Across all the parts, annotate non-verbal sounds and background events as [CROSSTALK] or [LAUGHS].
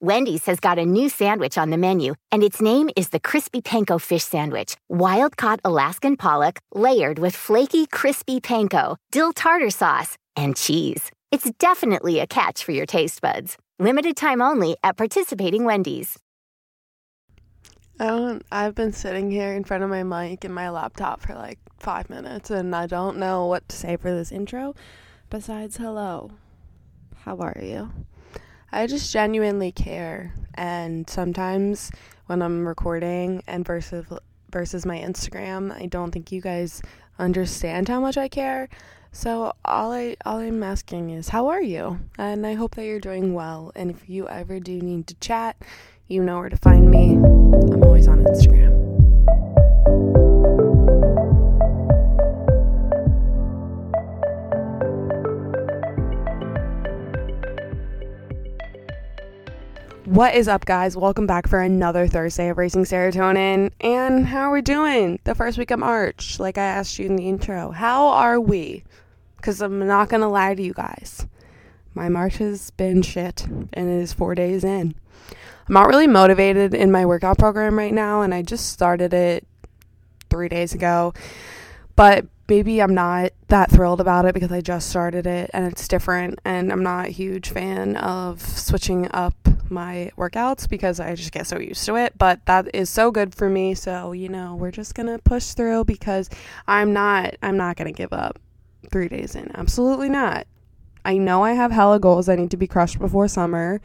Wendy's has got a new sandwich on the menu, and its name is the Crispy Panko Fish Sandwich. Wild caught Alaskan pollock, layered with flaky, crispy panko, dill tartar sauce, and cheese. It's definitely a catch for your taste buds. Limited time only at participating Wendy's. I don't. I've been sitting here in front of my mic and my laptop for like five minutes, and I don't know what to say for this intro besides hello. How are you? I just genuinely care, and sometimes when I'm recording and versus versus my Instagram, I don't think you guys understand how much I care. So all I all I'm asking is how are you? And I hope that you're doing well. And if you ever do need to chat, you know where to find me. I'm always on Instagram. What is up, guys? Welcome back for another Thursday of Raising Serotonin. And how are we doing? The first week of March, like I asked you in the intro. How are we? Because I'm not going to lie to you guys. My March has been shit, and it is four days in. I'm not really motivated in my workout program right now, and I just started it three days ago. But maybe I'm not that thrilled about it because I just started it and it's different, and I'm not a huge fan of switching up my workouts because I just get so used to it. But that is so good for me. So, you know, we're just gonna push through because I'm not I'm not gonna give up three days in. Absolutely not. I know I have hella goals I need to be crushed before summer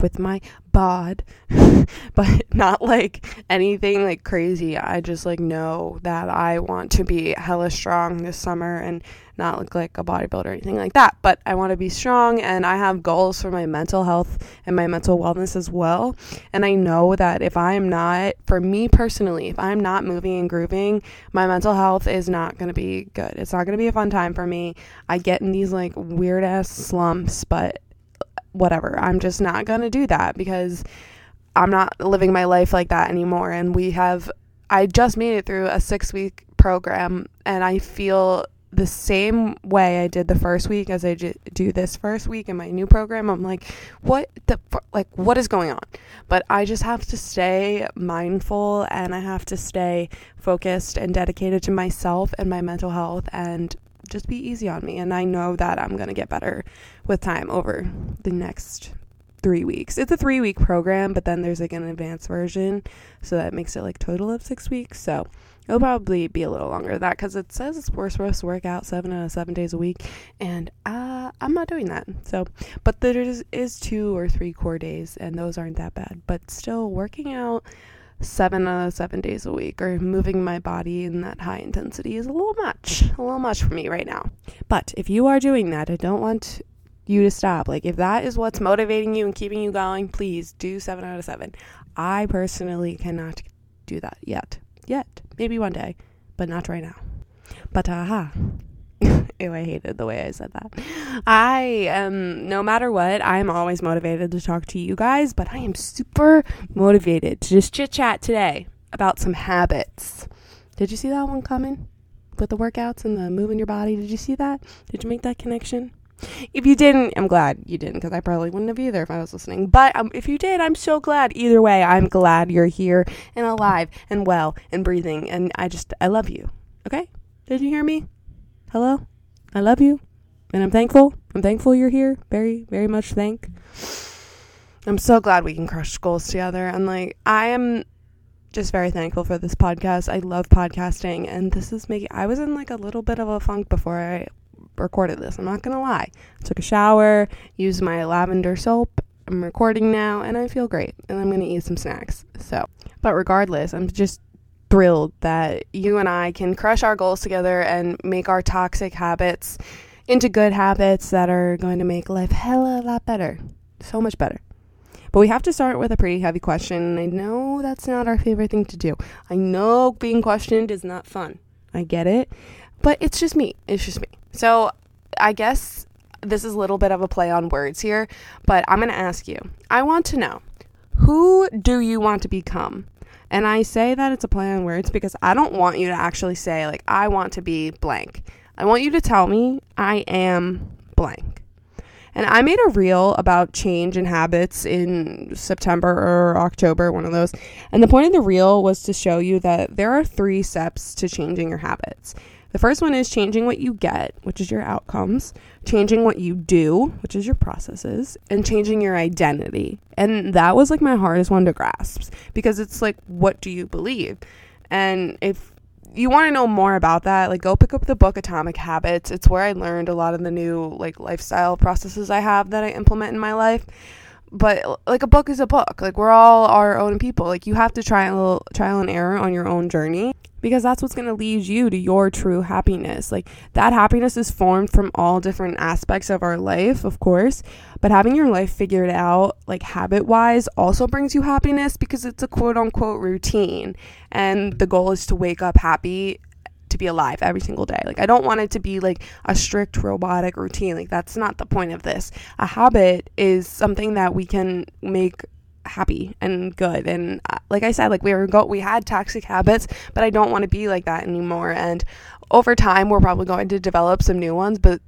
with my bod, [LAUGHS] but not like anything like crazy. I just like know that I want to be hella strong this summer and not look like a bodybuilder or anything like that. But I want to be strong and I have goals for my mental health and my mental wellness as well. And I know that if I'm not, for me personally, if I'm not moving and grooving, my mental health is not going to be good. It's not going to be a fun time for me. I get in these like weird ass slumps, but whatever. I'm just not going to do that because I'm not living my life like that anymore. And we have, I just made it through a six week program and I feel the same way I did the first week as I do this first week in my new program. I'm like, what the, like, what is going on? But I just have to stay mindful and I have to stay focused and dedicated to myself and my mental health and just be easy on me. And I know that I'm going to get better with time over the next three weeks. It's a three week program, but then there's like an advanced version. So that makes it like total of six weeks. So it'll probably be a little longer than that because it says it's we're supposed to work out seven out of seven days a week. And uh, I'm not doing that. So, but there is, is two or three core days, and those aren't that bad. But still, working out seven out of seven days a week or moving my body in that high intensity is a little much, a little much for me right now. But if you are doing that, I don't want you to stop. Like, if that is what's motivating you and keeping you going, please do seven out of seven. I personally cannot do that yet. Yet. Maybe one day, but not right now. But aha. Uh-huh. Ew, I hated the way I said that. I am, no matter what, I'm always motivated to talk to you guys, but I am super motivated to just chit chat today about some habits. Did you see that one coming? With the workouts and the moving your body? Did you see that? Did you make that connection? If you didn't, I'm glad you didn't because I probably wouldn't have either if I was listening. But um, if you did, I'm so glad. Either way, I'm glad you're here and alive and well and breathing. And I just, I love you. Okay? Did you hear me? Hello? I love you and I'm thankful. I'm thankful you're here. Very, very much thank. I'm so glad we can crush goals together. And like, I am just very thankful for this podcast. I love podcasting, and this is making. I was in like a little bit of a funk before I recorded this. I'm not gonna lie. I took a shower, used my lavender soap. I'm recording now, and I feel great. And I'm gonna eat some snacks. So, but regardless, I'm just thrilled that you and I can crush our goals together and make our toxic habits into good habits that are going to make life hella a lot better. So much better. But we have to start with a pretty heavy question. I know that's not our favorite thing to do. I know being questioned is not fun. I get it. But it's just me. It's just me. So I guess this is a little bit of a play on words here, but I'm going to ask you. I want to know who do you want to become? And I say that it's a play on words because I don't want you to actually say, like, I want to be blank. I want you to tell me I am blank. And I made a reel about change in habits in September or October, one of those. And the point of the reel was to show you that there are three steps to changing your habits. The first one is changing what you get, which is your outcomes, changing what you do, which is your processes, and changing your identity. And that was like my hardest one to grasp because it's like, what do you believe? And if you want to know more about that, like go pick up the book Atomic Habits. It's where I learned a lot of the new like lifestyle processes I have that I implement in my life. But like a book is a book. Like we're all our own people. Like you have to trial trial and error on your own journey because that's what's going to lead you to your true happiness. Like that happiness is formed from all different aspects of our life, of course, but having your life figured out, like habit wise, also brings you happiness because it's a quote unquote routine. And the goal is to wake up happy to be alive every single day. Like I don't want it to be like a strict robotic routine. Like that's not the point of this. A habit is something that we can make happy and good. And uh, like i said like we were go we had toxic habits but i don't want to be like that anymore. And over time we're probably going to develop some new ones but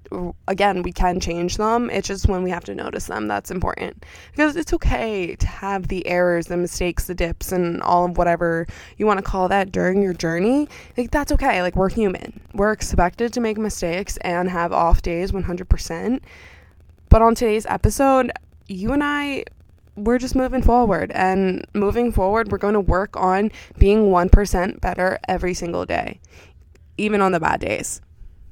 again we can change them. It's just when we have to notice them that's important. Because it's okay to have the errors the mistakes the dips and all of whatever you want to call that during your journey. Like that's okay. Like we're human. We're expected to make mistakes and have off days 100% but on today's episode you and i we're just moving forward. And moving forward, we're going to work on being 1% better every single day, even on the bad days.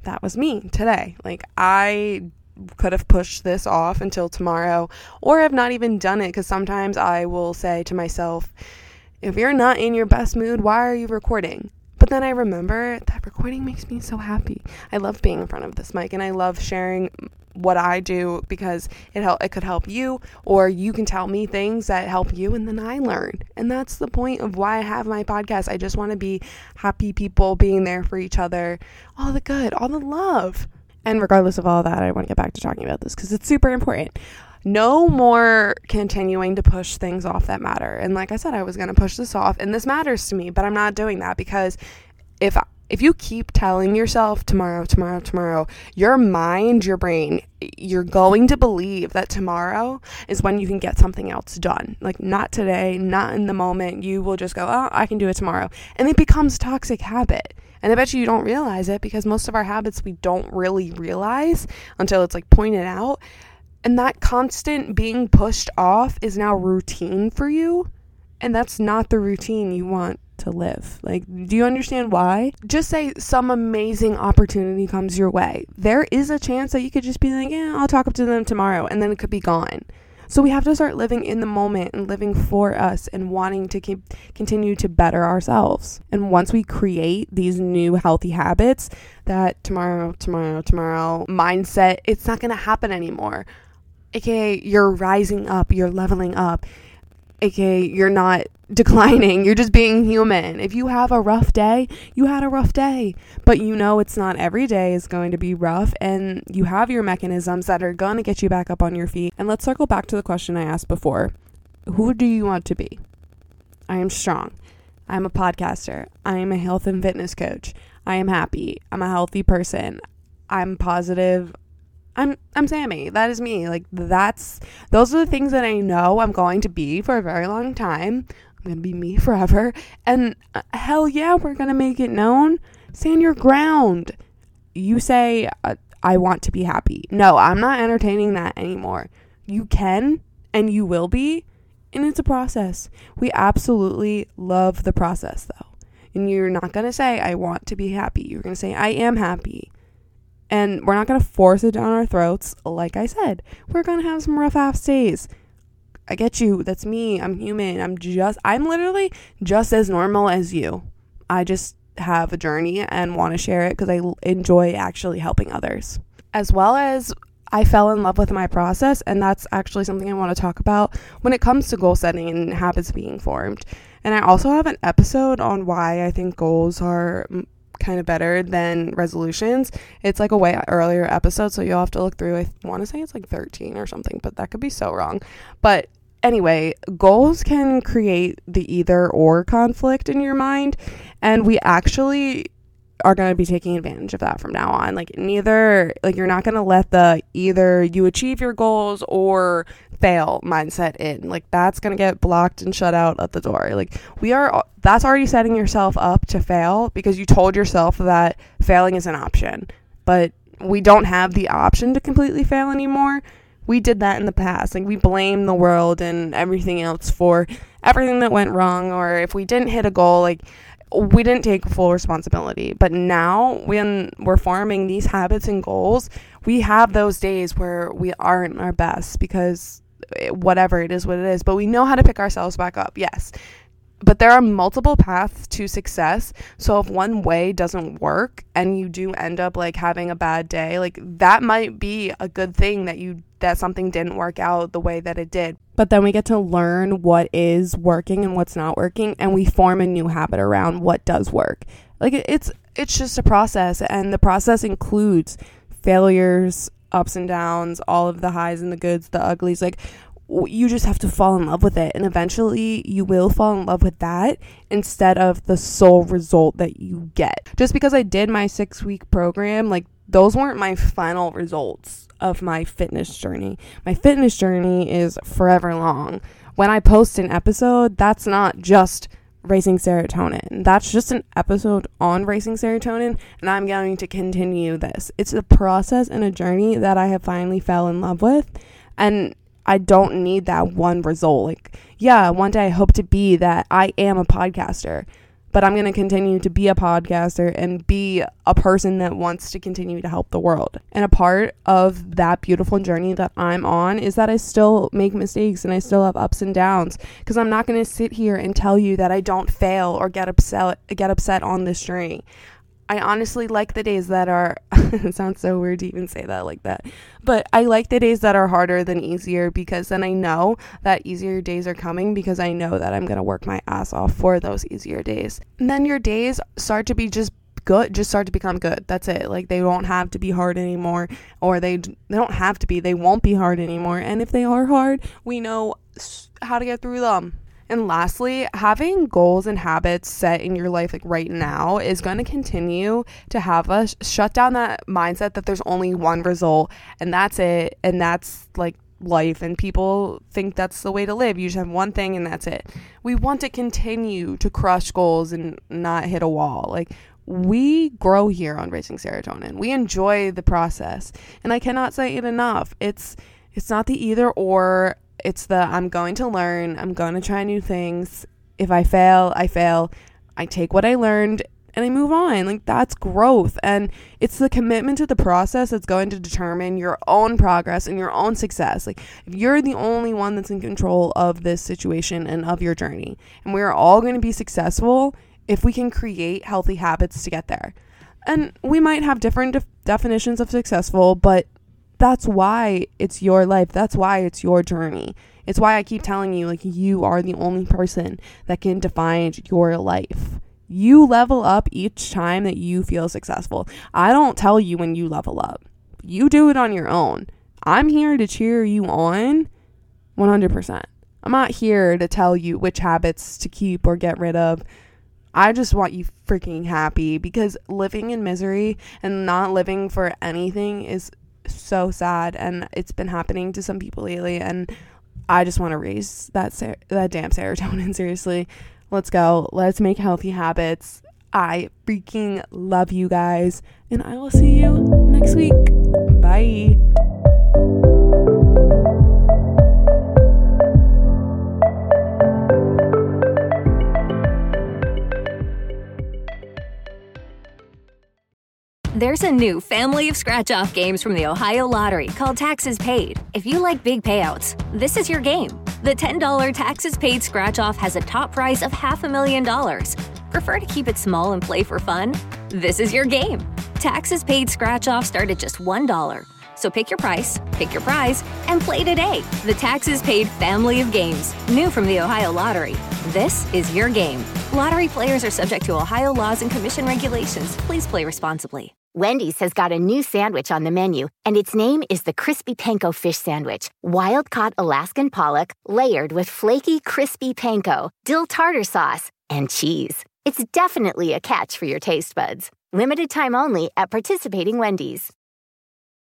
That was me today. Like, I could have pushed this off until tomorrow, or have not even done it because sometimes I will say to myself, if you're not in your best mood, why are you recording? But then I remember that recording makes me so happy. I love being in front of this mic and I love sharing what I do because it help it could help you or you can tell me things that help you and then I learn. And that's the point of why I have my podcast. I just want to be happy people being there for each other, all the good, all the love. And regardless of all that, I want to get back to talking about this because it's super important. No more continuing to push things off that matter. And like I said, I was going to push this off, and this matters to me, but I'm not doing that because if if you keep telling yourself tomorrow, tomorrow, tomorrow, your mind, your brain, you're going to believe that tomorrow is when you can get something else done. Like not today, not in the moment. You will just go, "Oh, I can do it tomorrow." And it becomes toxic habit. And I bet you you don't realize it because most of our habits we don't really realize until it's like pointed out. And that constant being pushed off is now routine for you. And that's not the routine you want to live. Like, do you understand why? Just say some amazing opportunity comes your way. There is a chance that you could just be like, yeah, I'll talk up to them tomorrow, and then it could be gone. So we have to start living in the moment and living for us and wanting to keep continue to better ourselves. And once we create these new healthy habits, that tomorrow, tomorrow, tomorrow mindset, it's not going to happen anymore. AKA you're rising up, you're leveling up. AKA you're not [LAUGHS] declining. You're just being human. If you have a rough day, you had a rough day. But you know it's not every day is going to be rough and you have your mechanisms that are going to get you back up on your feet. And let's circle back to the question I asked before. Who do you want to be? I am strong. I'm a podcaster. I am a health and fitness coach. I am happy. I'm a healthy person. I'm positive. I'm I'm Sammy. That is me. Like that's those are the things that I know I'm going to be for a very long time. I'm going to be me [LAUGHS] forever. And uh, hell yeah, we're going to make it known. Stand your ground. You say, uh, I want to be happy. No, I'm not entertaining that anymore. You can and you will be. And it's a process. We absolutely love the process though. And you're not going to say, I want to be happy. You're going to say, I am happy. And we're not going to force it down our throats. Like I said, we're going to have some rough ass days. I get you. That's me. I'm human. I'm just, I'm literally just as normal as you. I just have a journey and want to share it because I enjoy actually helping others. As well as I fell in love with my process, and that's actually something I want to talk about when it comes to goal setting and habits being formed. And I also have an episode on why I think goals are kind of better than resolutions. It's like a way earlier episode, so you'll have to look through. I want to say it's like 13 or something, but that could be so wrong. But anyway, goals can create the either or conflict in your mind, and we actually are going to be taking advantage of that from now on. Like, neither, like, you're not going to let the either you achieve your goals or fail mindset in. Like, that's going to get blocked and shut out at the door. Like, we are, that's already setting yourself up to fail because you told yourself that failing is an option. But we don't have the option to completely fail anymore. We did that in the past. Like, we blame the world and everything else for everything that went wrong, or if we didn't hit a goal, like, we didn't take full responsibility. But now, when we're forming these habits and goals, we have those days where we aren't our best because whatever it is, what it is. But we know how to pick ourselves back up. Yes. But there are multiple paths to success. So if one way doesn't work and you do end up like having a bad day, like that might be a good thing that you that something didn't work out the way that it did. But then we get to learn what is working and what's not working and we form a new habit around what does work. Like it's it's just a process and the process includes failures, ups and downs, all of the highs and the goods, the uglies. Like you just have to fall in love with it and eventually you will fall in love with that instead of the sole result that you get. Just because I did my 6 week program, like those weren't my final results of my fitness journey. My fitness journey is forever long. When I post an episode, that's not just raising serotonin. That's just an episode on raising serotonin, and I'm going to continue this. It's a process and a journey that I have finally fell in love with, and I don't need that one result. Like, yeah, one day I hope to be that I am a podcaster but I'm going to continue to be a podcaster and be a person that wants to continue to help the world. And a part of that beautiful journey that I'm on is that I still make mistakes and I still have ups and downs because I'm not going to sit here and tell you that I don't fail or get upset get upset on this journey. I honestly like the days that are [LAUGHS] it sounds so weird to even say that like that. But I like the days that are harder than easier because then I know that easier days are coming because I know that I'm going to work my ass off for those easier days. And then your days start to be just good just start to become good that's it like they don't have to be hard anymore or they they don't have to be they won't be hard anymore and if they are hard we know how to get through them and lastly, having goals and habits set in your life like right now is going to continue to have us shut down that mindset that there's only one result and that's it and that's like life and people think that's the way to live. You just have one thing and that's it. We want to continue to crush goals and not hit a wall. Like we grow here on raising serotonin. We enjoy the process. And I cannot say it enough. It's it's not the either or it's the I'm going to learn, I'm going to try new things. If I fail, I fail. I take what I learned and I move on. Like that's growth. And it's the commitment to the process that's going to determine your own progress and your own success. Like if you're the only one that's in control of this situation and of your journey, and we're all going to be successful if we can create healthy habits to get there. And we might have different def- definitions of successful, but that's why it's your life. That's why it's your journey. It's why I keep telling you, like, you are the only person that can define your life. You level up each time that you feel successful. I don't tell you when you level up, you do it on your own. I'm here to cheer you on 100%. I'm not here to tell you which habits to keep or get rid of. I just want you freaking happy because living in misery and not living for anything is so sad and it's been happening to some people lately and I just want to raise that ser- that damn serotonin [LAUGHS] seriously. Let's go. Let's make healthy habits. I freaking love you guys and I will see you next week. Bye. There's a new family of scratch off games from the Ohio Lottery called Taxes Paid. If you like big payouts, this is your game. The $10 Taxes Paid scratch off has a top prize of half a million dollars. Prefer to keep it small and play for fun? This is your game. Taxes Paid scratch off start at just $1. So pick your price, pick your prize, and play today. The taxes paid family of games, new from the Ohio Lottery. This is your game. Lottery players are subject to Ohio laws and commission regulations. Please play responsibly. Wendy's has got a new sandwich on the menu, and its name is the Crispy Panko Fish Sandwich. Wild caught Alaskan pollock, layered with flaky, crispy panko, dill tartar sauce, and cheese. It's definitely a catch for your taste buds. Limited time only at participating Wendy's.